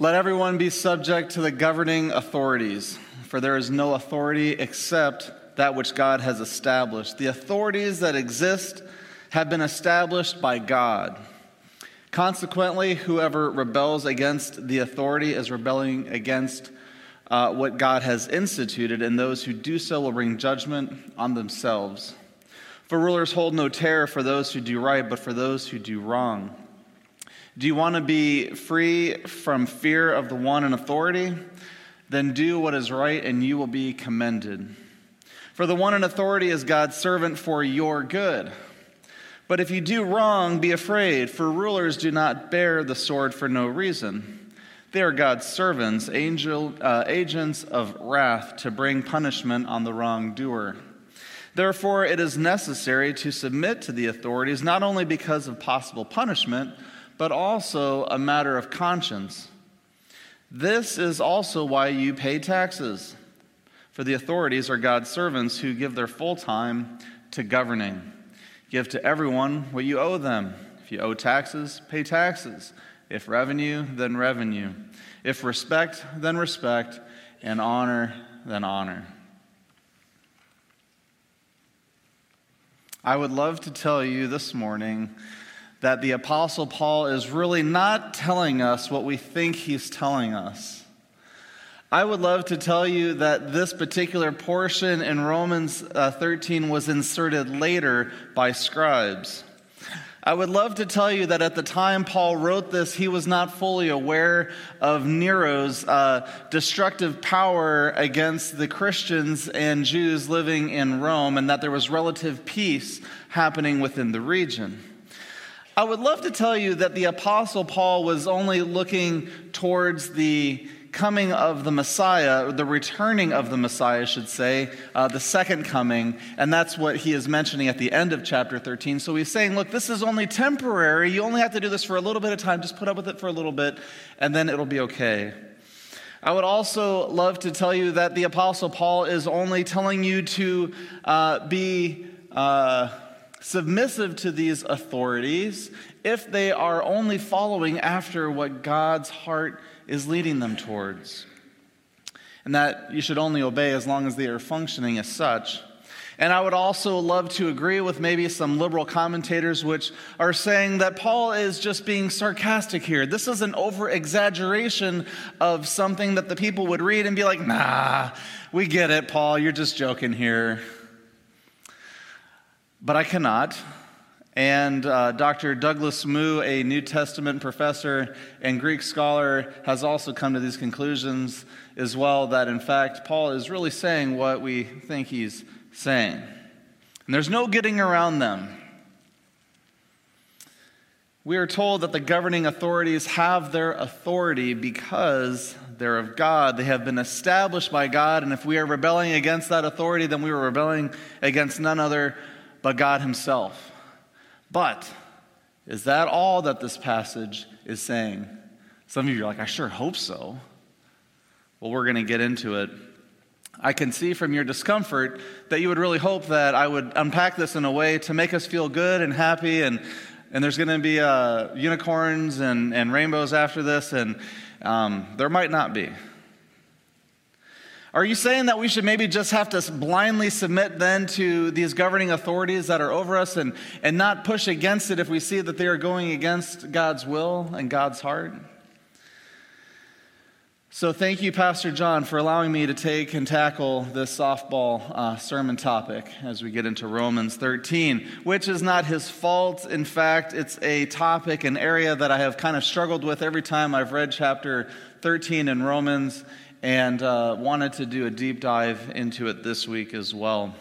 Let everyone be subject to the governing authorities, for there is no authority except that which God has established. The authorities that exist have been established by God. Consequently, whoever rebels against the authority is rebelling against uh, what God has instituted, and those who do so will bring judgment on themselves. For rulers hold no terror for those who do right, but for those who do wrong. Do you want to be free from fear of the one in authority? Then do what is right, and you will be commended. For the one in authority is God's servant for your good. But if you do wrong, be afraid, for rulers do not bear the sword for no reason. They are God's servants, angel, uh, agents of wrath to bring punishment on the wrongdoer. Therefore, it is necessary to submit to the authorities, not only because of possible punishment, but also a matter of conscience. This is also why you pay taxes. For the authorities are God's servants who give their full time to governing. Give to everyone what you owe them. If you owe taxes, pay taxes. If revenue, then revenue. If respect, then respect. And honor, then honor. I would love to tell you this morning that the Apostle Paul is really not telling us what we think he's telling us. I would love to tell you that this particular portion in Romans uh, 13 was inserted later by scribes. I would love to tell you that at the time Paul wrote this, he was not fully aware of Nero's uh, destructive power against the Christians and Jews living in Rome, and that there was relative peace happening within the region. I would love to tell you that the Apostle Paul was only looking towards the coming of the Messiah, the returning of the Messiah, I should say, uh, the second coming, and that's what he is mentioning at the end of chapter 13. So he's saying, look, this is only temporary. You only have to do this for a little bit of time. Just put up with it for a little bit, and then it'll be okay. I would also love to tell you that the Apostle Paul is only telling you to uh, be. Uh, submissive to these authorities if they are only following after what God's heart is leading them towards. And that you should only obey as long as they are functioning as such. And I would also love to agree with maybe some liberal commentators which are saying that Paul is just being sarcastic here. This is an over exaggeration of something that the people would read and be like, nah, we get it, Paul, you're just joking here. But I cannot. And uh, Dr. Douglas Moo, a New Testament professor and Greek scholar, has also come to these conclusions as well that, in fact, Paul is really saying what we think he's saying. And there's no getting around them. We are told that the governing authorities have their authority because they're of God. They have been established by God, and if we are rebelling against that authority, then we are rebelling against none other but God Himself. But is that all that this passage is saying? Some of you are like, I sure hope so. Well, we're going to get into it. I can see from your discomfort that you would really hope that I would unpack this in a way to make us feel good and happy, and, and there's going to be uh, unicorns and, and rainbows after this, and um, there might not be. Are you saying that we should maybe just have to blindly submit then to these governing authorities that are over us and, and not push against it if we see that they are going against God's will and God's heart? So, thank you, Pastor John, for allowing me to take and tackle this softball uh, sermon topic as we get into Romans 13, which is not his fault. In fact, it's a topic, an area that I have kind of struggled with every time I've read chapter 13 in Romans and uh, wanted to do a deep dive into it this week as well.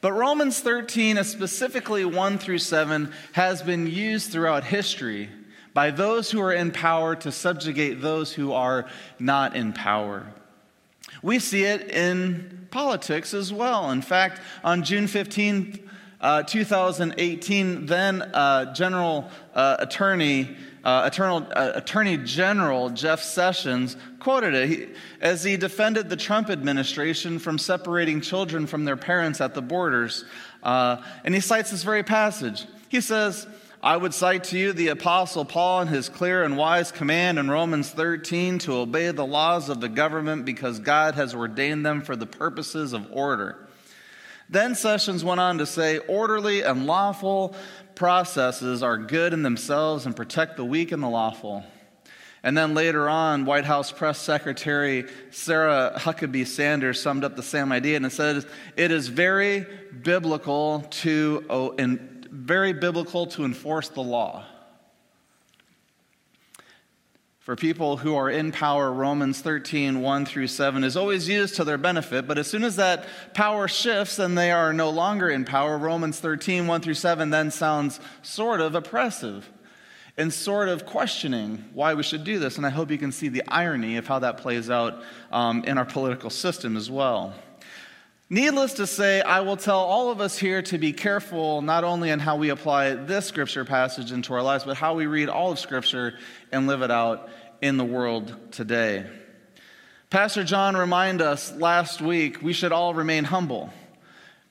But Romans 13, specifically 1 through 7, has been used throughout history by those who are in power to subjugate those who are not in power. We see it in politics as well. In fact, on June 15, uh, 2018, then uh, General uh, Attorney uh, Eternal, uh, Attorney General Jeff Sessions quoted it he, as he defended the Trump administration from separating children from their parents at the borders. Uh, and he cites this very passage. He says, I would cite to you the Apostle Paul and his clear and wise command in Romans 13 to obey the laws of the government because God has ordained them for the purposes of order. Then Sessions went on to say orderly and lawful processes are good in themselves and protect the weak and the lawful. And then later on, White House Press Secretary Sarah Huckabee Sanders summed up the same idea and it said, It is very biblical to, oh, and very biblical to enforce the law. For people who are in power, Romans 13, 1 through 7 is always used to their benefit, but as soon as that power shifts and they are no longer in power, Romans 13, 1 through 7 then sounds sort of oppressive and sort of questioning why we should do this. And I hope you can see the irony of how that plays out um, in our political system as well. Needless to say, I will tell all of us here to be careful not only in how we apply this scripture passage into our lives, but how we read all of scripture and live it out in the world today. Pastor John reminded us last week we should all remain humble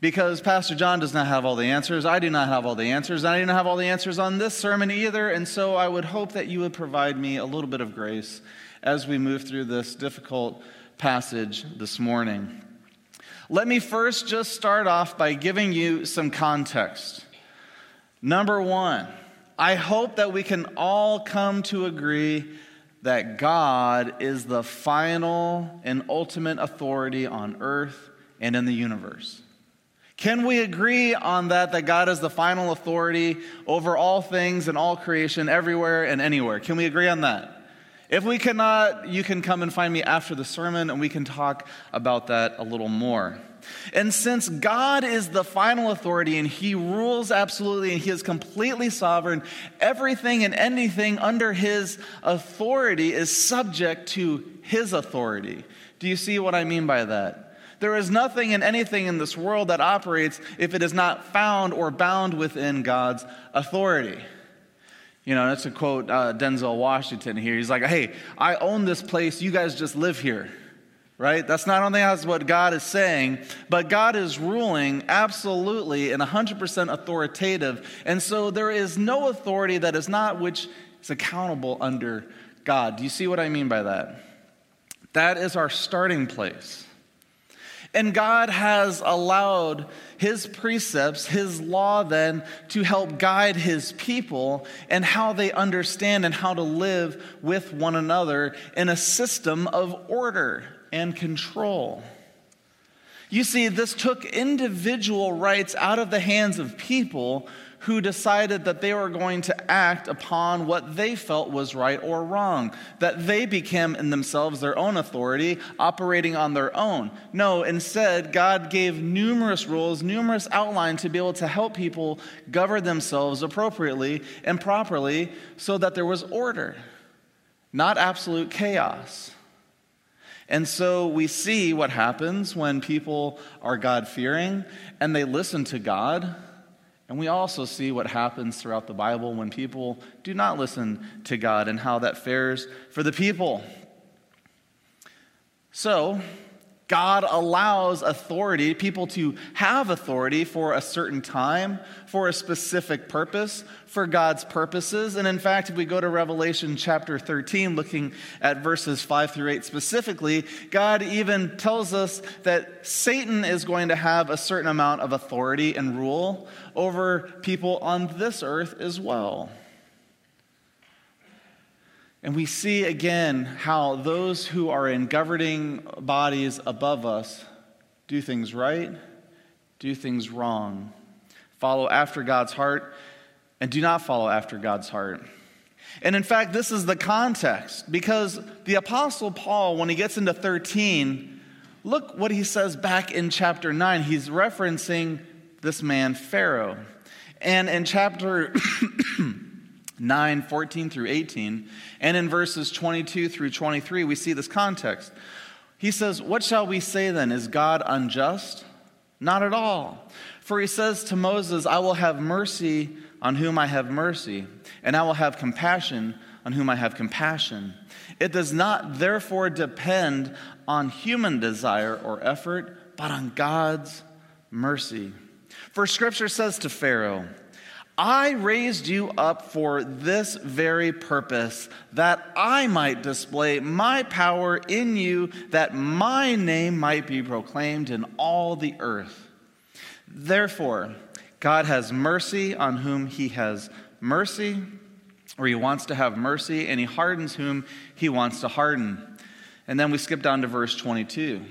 because Pastor John does not have all the answers. I do not have all the answers. and I do not have all the answers on this sermon either. And so I would hope that you would provide me a little bit of grace as we move through this difficult passage this morning. Let me first just start off by giving you some context. Number one, I hope that we can all come to agree that God is the final and ultimate authority on earth and in the universe. Can we agree on that, that God is the final authority over all things and all creation, everywhere and anywhere? Can we agree on that? If we cannot, you can come and find me after the sermon and we can talk about that a little more. And since God is the final authority and He rules absolutely and He is completely sovereign, everything and anything under His authority is subject to His authority. Do you see what I mean by that? There is nothing and anything in this world that operates if it is not found or bound within God's authority. You know, that's a quote uh, Denzel Washington here. He's like, hey, I own this place, you guys just live here. Right? That's not only what God is saying, but God is ruling absolutely and 100% authoritative. And so there is no authority that is not which is accountable under God. Do you see what I mean by that? That is our starting place. And God has allowed His precepts, His law, then, to help guide His people and how they understand and how to live with one another in a system of order and control. You see, this took individual rights out of the hands of people who decided that they were going to act upon what they felt was right or wrong, that they became in themselves their own authority, operating on their own. No, instead, God gave numerous rules, numerous outlines to be able to help people govern themselves appropriately and properly so that there was order, not absolute chaos. And so we see what happens when people are God fearing and they listen to God and we also see what happens throughout the Bible when people do not listen to God and how that fares for the people. So, God allows authority, people to have authority for a certain time, for a specific purpose, for God's purposes. And in fact, if we go to Revelation chapter 13, looking at verses 5 through 8 specifically, God even tells us that Satan is going to have a certain amount of authority and rule over people on this earth as well. And we see again how those who are in governing bodies above us do things right, do things wrong, follow after God's heart, and do not follow after God's heart. And in fact, this is the context because the Apostle Paul, when he gets into 13, look what he says back in chapter 9. He's referencing this man, Pharaoh. And in chapter 9, 14 through 18. And in verses 22 through 23, we see this context. He says, What shall we say then? Is God unjust? Not at all. For he says to Moses, I will have mercy on whom I have mercy, and I will have compassion on whom I have compassion. It does not therefore depend on human desire or effort, but on God's mercy. For scripture says to Pharaoh, I raised you up for this very purpose, that I might display my power in you, that my name might be proclaimed in all the earth. Therefore, God has mercy on whom he has mercy, or he wants to have mercy, and he hardens whom he wants to harden. And then we skip down to verse 22.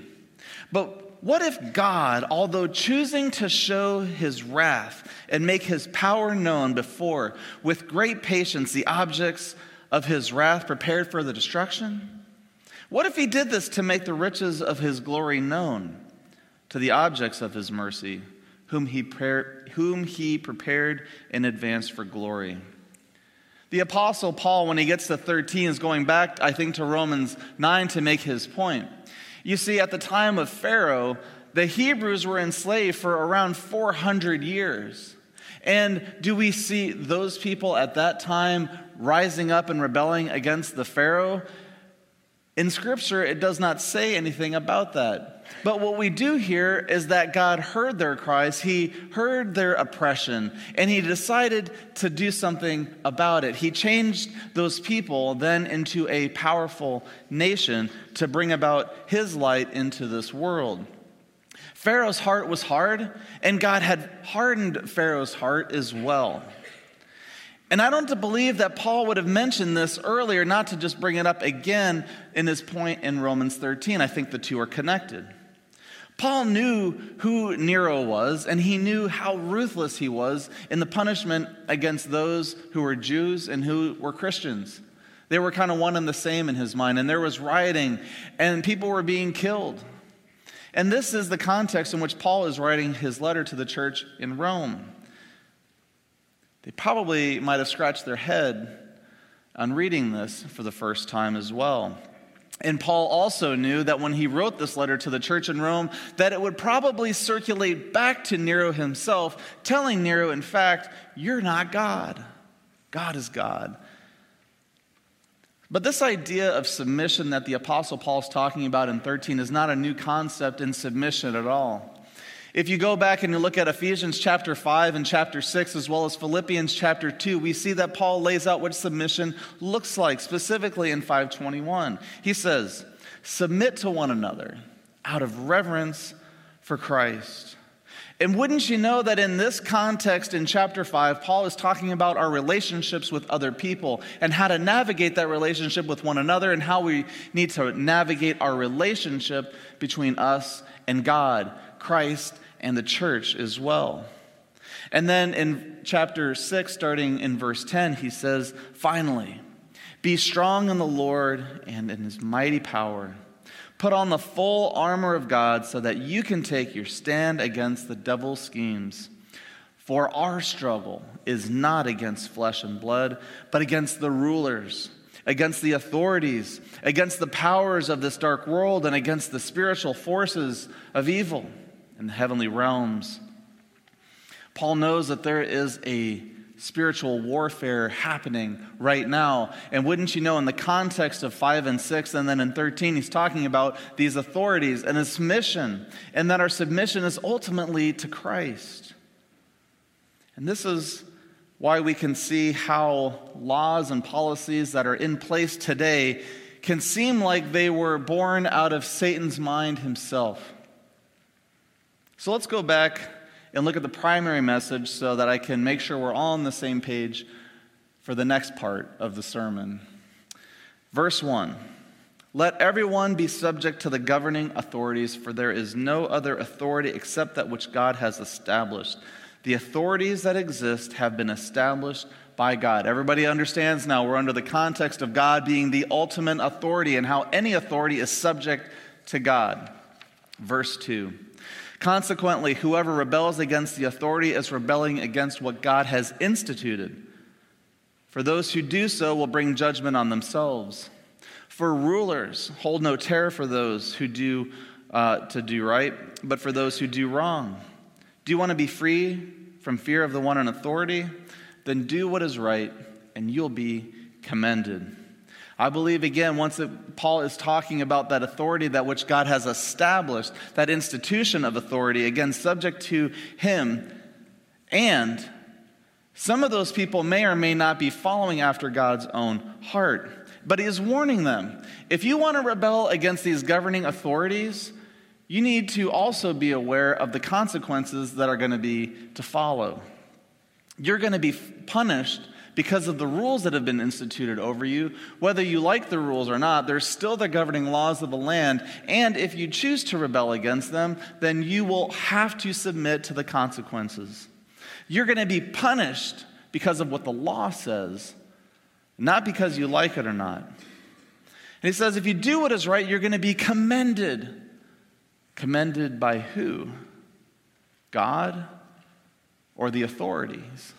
But what if God, although choosing to show his wrath and make his power known before, with great patience, the objects of his wrath prepared for the destruction? What if he did this to make the riches of his glory known to the objects of his mercy, whom he, whom he prepared in advance for glory? The Apostle Paul, when he gets to 13, is going back, I think, to Romans 9 to make his point. You see, at the time of Pharaoh, the Hebrews were enslaved for around 400 years. And do we see those people at that time rising up and rebelling against the Pharaoh? In Scripture, it does not say anything about that. But what we do hear is that God heard their cries, He heard their oppression, and He decided to do something about it. He changed those people then into a powerful nation to bring about His light into this world. Pharaoh's heart was hard, and God had hardened Pharaoh's heart as well. And I don't believe that Paul would have mentioned this earlier, not to just bring it up again in his point in Romans 13. I think the two are connected. Paul knew who Nero was, and he knew how ruthless he was in the punishment against those who were Jews and who were Christians. They were kind of one and the same in his mind, and there was rioting, and people were being killed. And this is the context in which Paul is writing his letter to the church in Rome. They probably might have scratched their head on reading this for the first time as well. And Paul also knew that when he wrote this letter to the church in Rome that it would probably circulate back to Nero himself, telling Nero in fact, you're not God. God is God. But this idea of submission that the apostle Paul is talking about in 13 is not a new concept in submission at all. If you go back and you look at Ephesians chapter 5 and chapter 6, as well as Philippians chapter 2, we see that Paul lays out what submission looks like, specifically in 521. He says, Submit to one another out of reverence for Christ. And wouldn't you know that in this context in chapter 5, Paul is talking about our relationships with other people and how to navigate that relationship with one another and how we need to navigate our relationship between us and God. Christ and the church as well. And then in chapter 6, starting in verse 10, he says, Finally, be strong in the Lord and in his mighty power. Put on the full armor of God so that you can take your stand against the devil's schemes. For our struggle is not against flesh and blood, but against the rulers, against the authorities, against the powers of this dark world, and against the spiritual forces of evil in the heavenly realms. Paul knows that there is a spiritual warfare happening right now. And wouldn't you know, in the context of 5 and 6, and then in 13, he's talking about these authorities and his mission, and that our submission is ultimately to Christ. And this is why we can see how laws and policies that are in place today can seem like they were born out of Satan's mind himself. So let's go back and look at the primary message so that I can make sure we're all on the same page for the next part of the sermon. Verse 1 Let everyone be subject to the governing authorities, for there is no other authority except that which God has established. The authorities that exist have been established by God. Everybody understands now we're under the context of God being the ultimate authority and how any authority is subject to God. Verse 2 Consequently, whoever rebels against the authority is rebelling against what God has instituted. For those who do so will bring judgment on themselves. For rulers, hold no terror for those who do uh, to do right, but for those who do wrong. Do you want to be free from fear of the one in authority? Then do what is right, and you'll be commended. I believe, again, once it, Paul is talking about that authority that which God has established, that institution of authority, again, subject to him and Some of those people may or may not be following after God's own heart, but he is warning them. If you want to rebel against these governing authorities, you need to also be aware of the consequences that are going to be to follow. You're going to be punished because of the rules that have been instituted over you. Whether you like the rules or not, they're still the governing laws of the land. And if you choose to rebel against them, then you will have to submit to the consequences. You're going to be punished because of what the law says, not because you like it or not. And he says, if you do what is right, you're going to be commended. Commended by who? God or the authorities?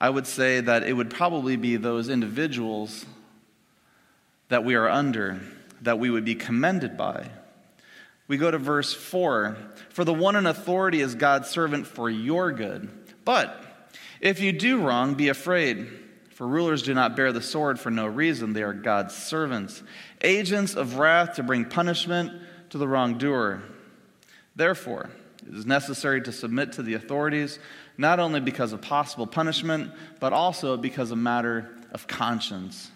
I would say that it would probably be those individuals that we are under that we would be commended by. We go to verse 4 For the one in authority is God's servant for your good. But if you do wrong, be afraid. For rulers do not bear the sword for no reason. They are God's servants, agents of wrath to bring punishment to the wrongdoer. Therefore, it is necessary to submit to the authorities, not only because of possible punishment, but also because of matter of conscience.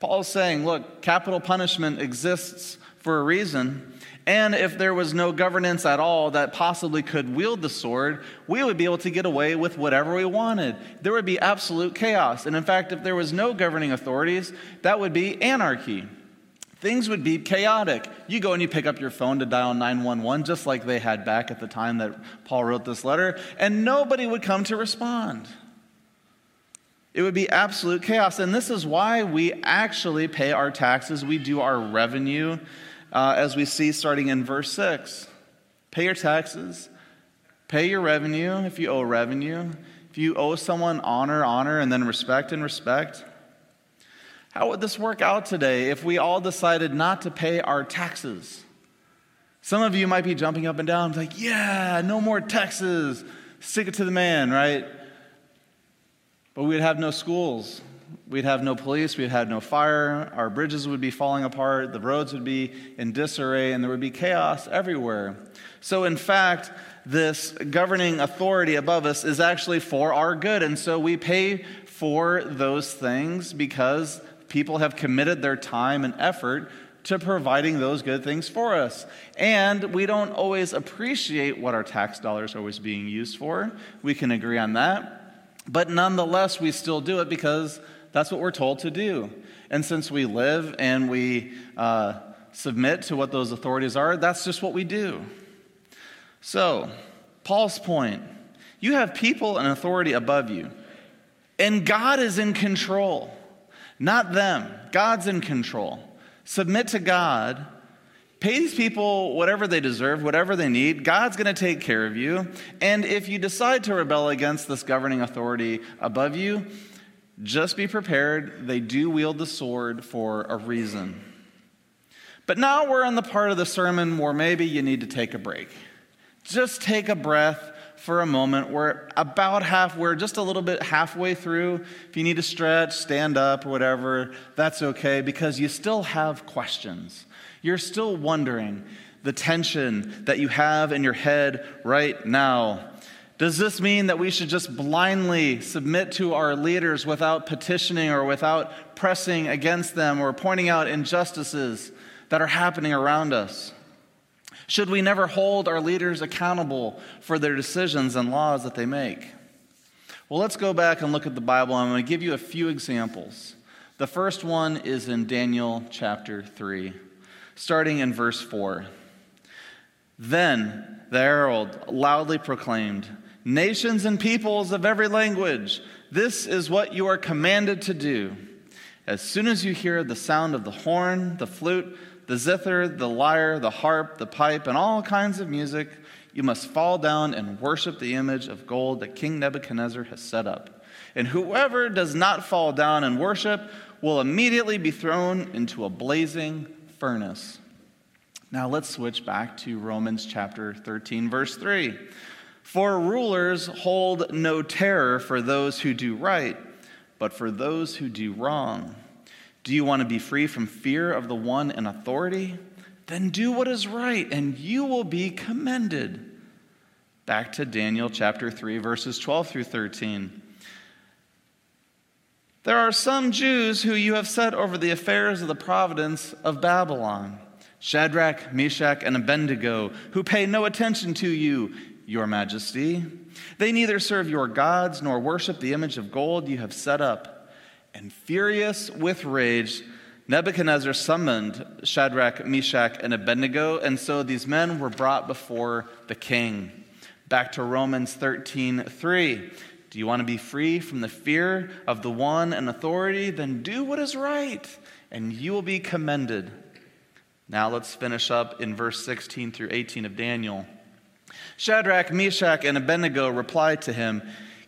Paul is saying, look, capital punishment exists for a reason. And if there was no governance at all that possibly could wield the sword, we would be able to get away with whatever we wanted. There would be absolute chaos. And in fact, if there was no governing authorities, that would be anarchy. Things would be chaotic. You go and you pick up your phone to dial 911, just like they had back at the time that Paul wrote this letter, and nobody would come to respond. It would be absolute chaos. And this is why we actually pay our taxes, we do our revenue uh, as we see starting in verse 6. Pay your taxes, pay your revenue if you owe revenue. If you owe someone honor, honor, and then respect and respect. How would this work out today if we all decided not to pay our taxes? Some of you might be jumping up and down, like, yeah, no more taxes, stick it to the man, right? But we'd have no schools, we'd have no police, we'd have no fire, our bridges would be falling apart, the roads would be in disarray, and there would be chaos everywhere. So, in fact, this governing authority above us is actually for our good. And so we pay for those things because people have committed their time and effort to providing those good things for us. And we don't always appreciate what our tax dollars are always being used for. We can agree on that. But nonetheless, we still do it because that's what we're told to do. And since we live and we uh, submit to what those authorities are, that's just what we do. So, Paul's point you have people and authority above you, and God is in control, not them. God's in control. Submit to God. Pay these people whatever they deserve, whatever they need. God's going to take care of you. And if you decide to rebel against this governing authority above you, just be prepared. They do wield the sword for a reason. But now we're in the part of the sermon where maybe you need to take a break. Just take a breath for a moment. We're about half, we're just a little bit halfway through. If you need to stretch, stand up, or whatever, that's okay because you still have questions. You're still wondering the tension that you have in your head right now. Does this mean that we should just blindly submit to our leaders without petitioning or without pressing against them or pointing out injustices that are happening around us? Should we never hold our leaders accountable for their decisions and laws that they make? Well, let's go back and look at the Bible. I'm going to give you a few examples. The first one is in Daniel chapter 3, starting in verse 4. Then the herald loudly proclaimed, Nations and peoples of every language, this is what you are commanded to do. As soon as you hear the sound of the horn, the flute, the zither, the lyre, the harp, the pipe, and all kinds of music, you must fall down and worship the image of gold that King Nebuchadnezzar has set up. And whoever does not fall down and worship will immediately be thrown into a blazing furnace. Now let's switch back to Romans chapter 13, verse 3. For rulers hold no terror for those who do right, but for those who do wrong. Do you want to be free from fear of the one in authority? Then do what is right, and you will be commended. back to Daniel chapter 3, verses 12 through 13. There are some Jews who you have set over the affairs of the providence of Babylon Shadrach, Meshach, and Abednego, who pay no attention to you, your majesty. They neither serve your gods nor worship the image of gold you have set up. And furious with rage, Nebuchadnezzar summoned Shadrach, Meshach, and Abednego, and so these men were brought before the king. Back to Romans 13 3. Do you want to be free from the fear of the one in authority? Then do what is right, and you will be commended. Now let's finish up in verse 16 through 18 of Daniel. Shadrach, Meshach, and Abednego replied to him,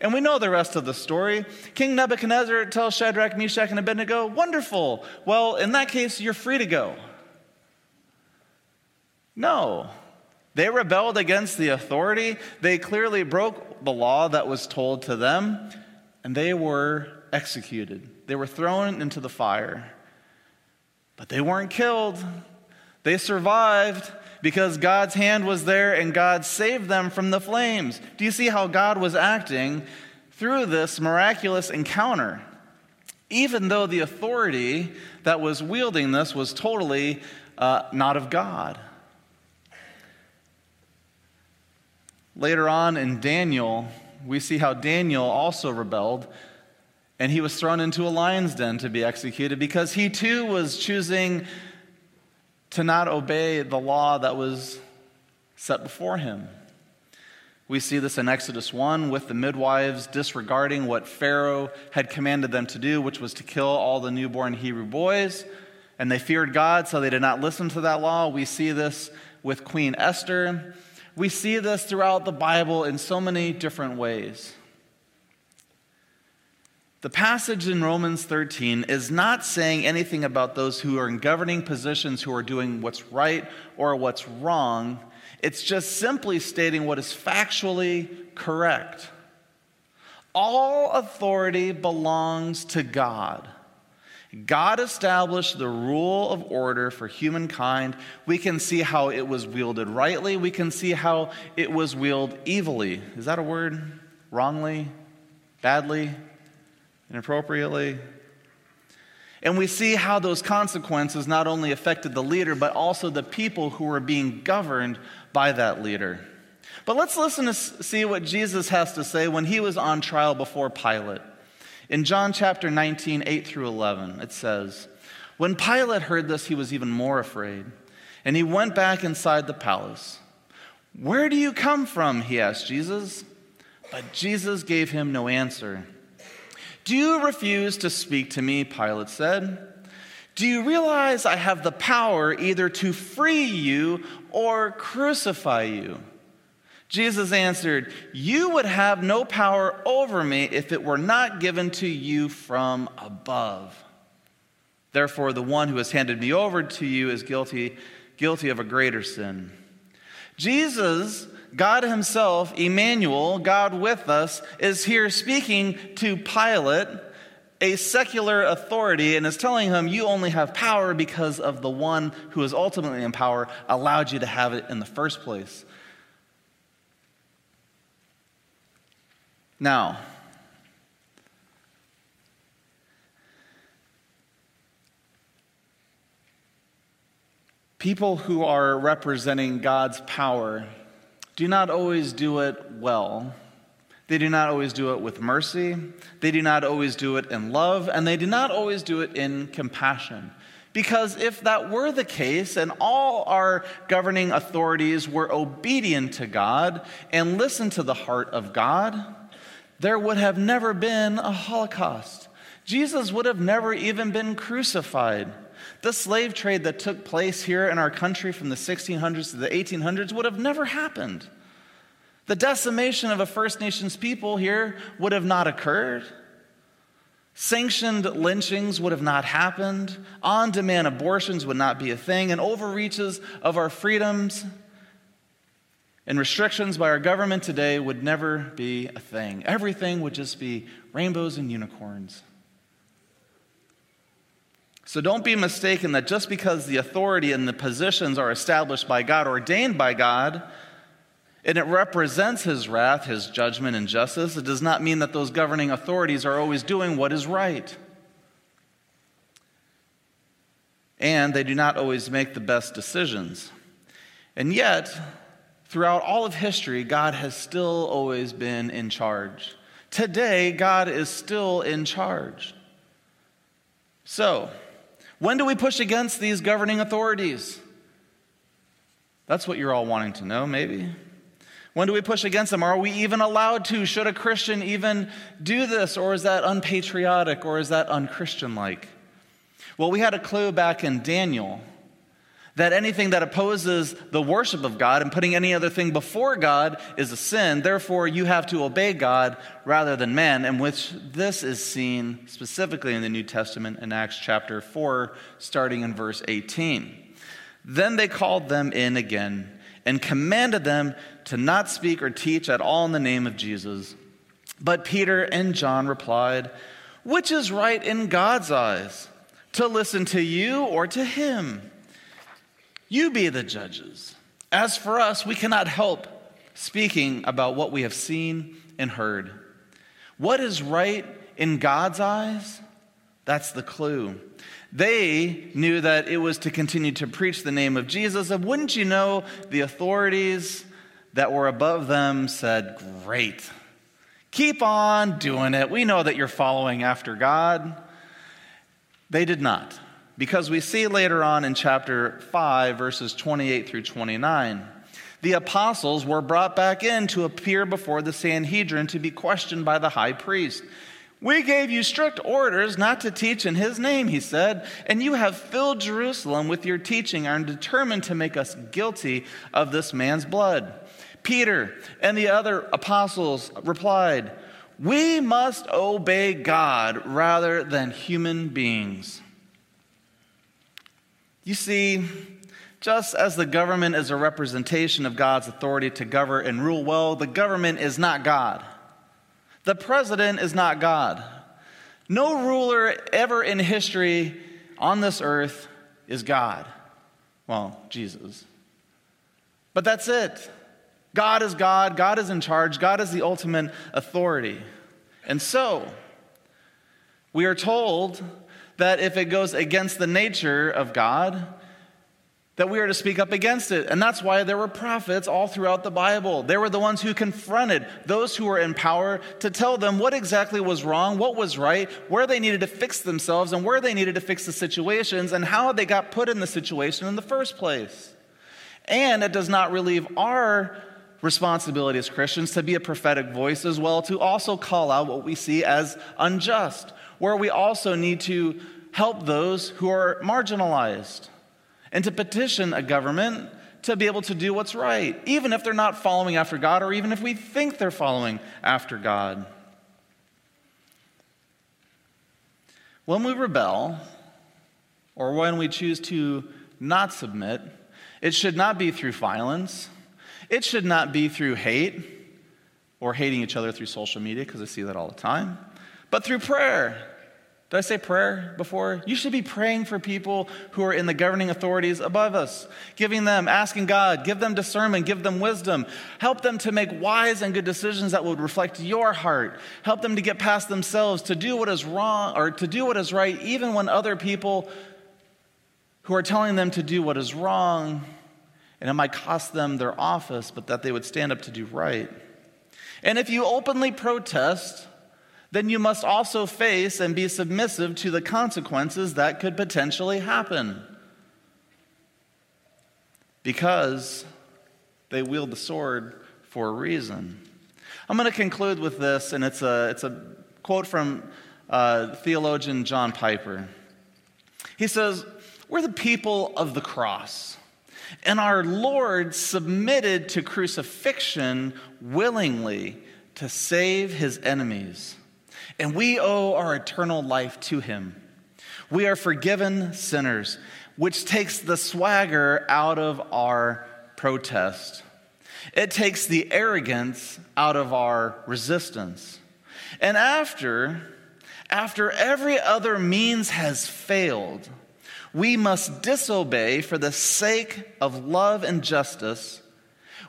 And we know the rest of the story. King Nebuchadnezzar tells Shadrach, Meshach, and Abednego, Wonderful. Well, in that case, you're free to go. No. They rebelled against the authority. They clearly broke the law that was told to them, and they were executed. They were thrown into the fire. But they weren't killed, they survived because God's hand was there and God saved them from the flames. Do you see how God was acting through this miraculous encounter? Even though the authority that was wielding this was totally uh, not of God. Later on in Daniel, we see how Daniel also rebelled and he was thrown into a lion's den to be executed because he too was choosing to not obey the law that was set before him. We see this in Exodus 1 with the midwives disregarding what Pharaoh had commanded them to do, which was to kill all the newborn Hebrew boys. And they feared God, so they did not listen to that law. We see this with Queen Esther. We see this throughout the Bible in so many different ways. The passage in Romans 13 is not saying anything about those who are in governing positions who are doing what's right or what's wrong. It's just simply stating what is factually correct. All authority belongs to God. God established the rule of order for humankind. We can see how it was wielded rightly, we can see how it was wielded evilly. Is that a word? Wrongly? Badly? Inappropriately. And we see how those consequences not only affected the leader, but also the people who were being governed by that leader. But let's listen to see what Jesus has to say when he was on trial before Pilate. In John chapter 19, 8 through 11, it says, When Pilate heard this, he was even more afraid, and he went back inside the palace. Where do you come from? He asked Jesus. But Jesus gave him no answer. Do you refuse to speak to me? Pilate said. Do you realize I have the power either to free you or crucify you? Jesus answered, You would have no power over me if it were not given to you from above. Therefore, the one who has handed me over to you is guilty, guilty of a greater sin. Jesus God Himself, Emmanuel, God with us, is here speaking to Pilate, a secular authority, and is telling him, You only have power because of the one who is ultimately in power, allowed you to have it in the first place. Now, people who are representing God's power do not always do it well. They do not always do it with mercy. They do not always do it in love. And they do not always do it in compassion. Because if that were the case and all our governing authorities were obedient to God and listened to the heart of God, there would have never been a Holocaust. Jesus would have never even been crucified. The slave trade that took place here in our country from the 1600s to the 1800s would have never happened. The decimation of a First Nations people here would have not occurred. Sanctioned lynchings would have not happened. On demand abortions would not be a thing. And overreaches of our freedoms and restrictions by our government today would never be a thing. Everything would just be rainbows and unicorns. So don't be mistaken that just because the authority and the positions are established by God, ordained by God, and it represents his wrath, his judgment, and justice, it does not mean that those governing authorities are always doing what is right. And they do not always make the best decisions. And yet, throughout all of history, God has still always been in charge. Today, God is still in charge. So, when do we push against these governing authorities? That's what you're all wanting to know, maybe. When do we push against them? Are we even allowed to? Should a Christian even do this? Or is that unpatriotic? Or is that unchristian like? Well, we had a clue back in Daniel that anything that opposes the worship of God and putting any other thing before God is a sin. Therefore, you have to obey God rather than man, and which this is seen specifically in the New Testament in Acts chapter 4, starting in verse 18. Then they called them in again and commanded them to not speak or teach at all in the name of Jesus. But Peter and John replied, Which is right in God's eyes, to listen to you or to him? You be the judges. As for us, we cannot help speaking about what we have seen and heard. What is right in God's eyes? That's the clue. They knew that it was to continue to preach the name of Jesus. And wouldn't you know, the authorities that were above them said, Great, keep on doing it. We know that you're following after God. They did not, because we see later on in chapter 5, verses 28 through 29. The apostles were brought back in to appear before the Sanhedrin to be questioned by the high priest. We gave you strict orders not to teach in his name, he said, and you have filled Jerusalem with your teaching and are determined to make us guilty of this man's blood. Peter and the other apostles replied, We must obey God rather than human beings. You see, just as the government is a representation of God's authority to govern and rule well, the government is not God. The president is not God. No ruler ever in history on this earth is God. Well, Jesus. But that's it. God is God. God is in charge. God is the ultimate authority. And so, we are told that if it goes against the nature of God, that we are to speak up against it. And that's why there were prophets all throughout the Bible. They were the ones who confronted those who were in power to tell them what exactly was wrong, what was right, where they needed to fix themselves, and where they needed to fix the situations, and how they got put in the situation in the first place. And it does not relieve our responsibility as Christians to be a prophetic voice as well, to also call out what we see as unjust, where we also need to help those who are marginalized and to petition a government to be able to do what's right, even if they're not following after God or even if we think they're following after God. When we rebel, or when we choose to not submit, it should not be through violence. It should not be through hate or hating each other through social media, because I see that all the time, but through prayer did I say prayer before? You should be praying for people who are in the governing authorities above us, giving them, asking God, give them discernment, give them wisdom, help them to make wise and good decisions that would reflect your heart, help them to get past themselves, to do what is wrong or to do what is right, even when other people who are telling them to do what is wrong, and it might cost them their office, but that they would stand up to do right. And if you openly protest, then you must also face and be submissive to the consequences that could potentially happen. Because they wield the sword for a reason. I'm going to conclude with this, and it's a, it's a quote from uh, theologian John Piper. He says, We're the people of the cross, and our Lord submitted to crucifixion willingly to save his enemies. And we owe our eternal life to him. We are forgiven sinners, which takes the swagger out of our protest. It takes the arrogance out of our resistance. And after, after every other means has failed, we must disobey for the sake of love and justice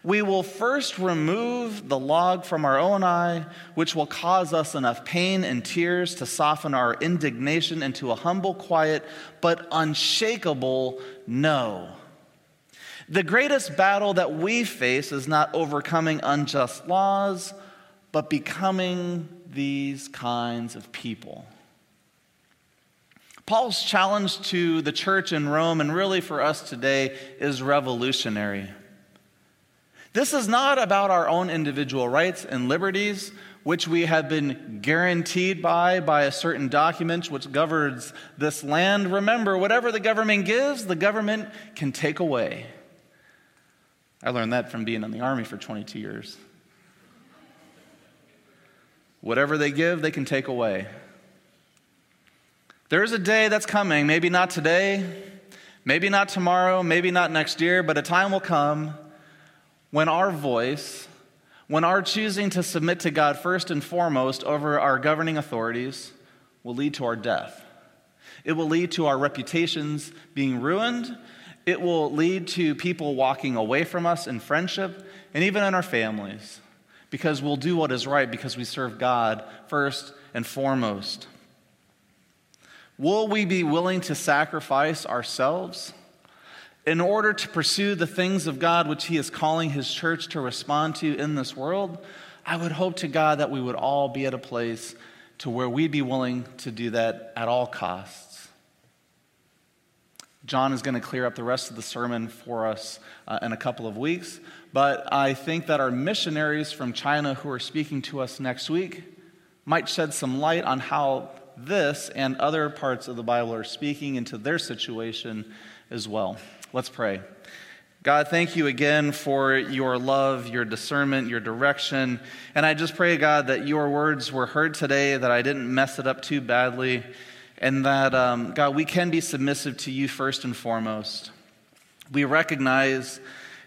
we will first remove the log from our own eye, which will cause us enough pain and tears to soften our indignation into a humble, quiet, but unshakable no. The greatest battle that we face is not overcoming unjust laws, but becoming these kinds of people. Paul's challenge to the church in Rome, and really for us today, is revolutionary. This is not about our own individual rights and liberties, which we have been guaranteed by by a certain document which governs this land. Remember, whatever the government gives, the government can take away. I learned that from being in the army for 22 years. Whatever they give, they can take away. There is a day that's coming, maybe not today, maybe not tomorrow, maybe not next year, but a time will come when our voice, when our choosing to submit to God first and foremost over our governing authorities, will lead to our death. It will lead to our reputations being ruined. It will lead to people walking away from us in friendship and even in our families because we'll do what is right because we serve God first and foremost. Will we be willing to sacrifice ourselves? In order to pursue the things of God which He is calling His church to respond to in this world, I would hope to God that we would all be at a place to where we'd be willing to do that at all costs. John is going to clear up the rest of the sermon for us uh, in a couple of weeks, but I think that our missionaries from China who are speaking to us next week might shed some light on how this and other parts of the Bible are speaking into their situation as well. Let's pray. God, thank you again for your love, your discernment, your direction. And I just pray, God, that your words were heard today, that I didn't mess it up too badly, and that, um, God, we can be submissive to you first and foremost. We recognize,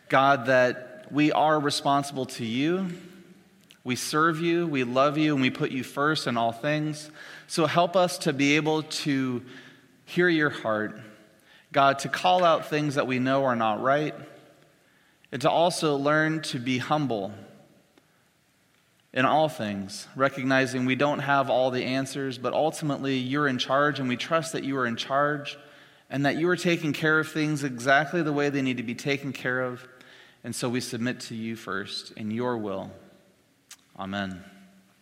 God, that we are responsible to you. We serve you, we love you, and we put you first in all things. So help us to be able to hear your heart God, to call out things that we know are not right, and to also learn to be humble in all things, recognizing we don't have all the answers, but ultimately you're in charge, and we trust that you are in charge and that you are taking care of things exactly the way they need to be taken care of. And so we submit to you first in your will. Amen.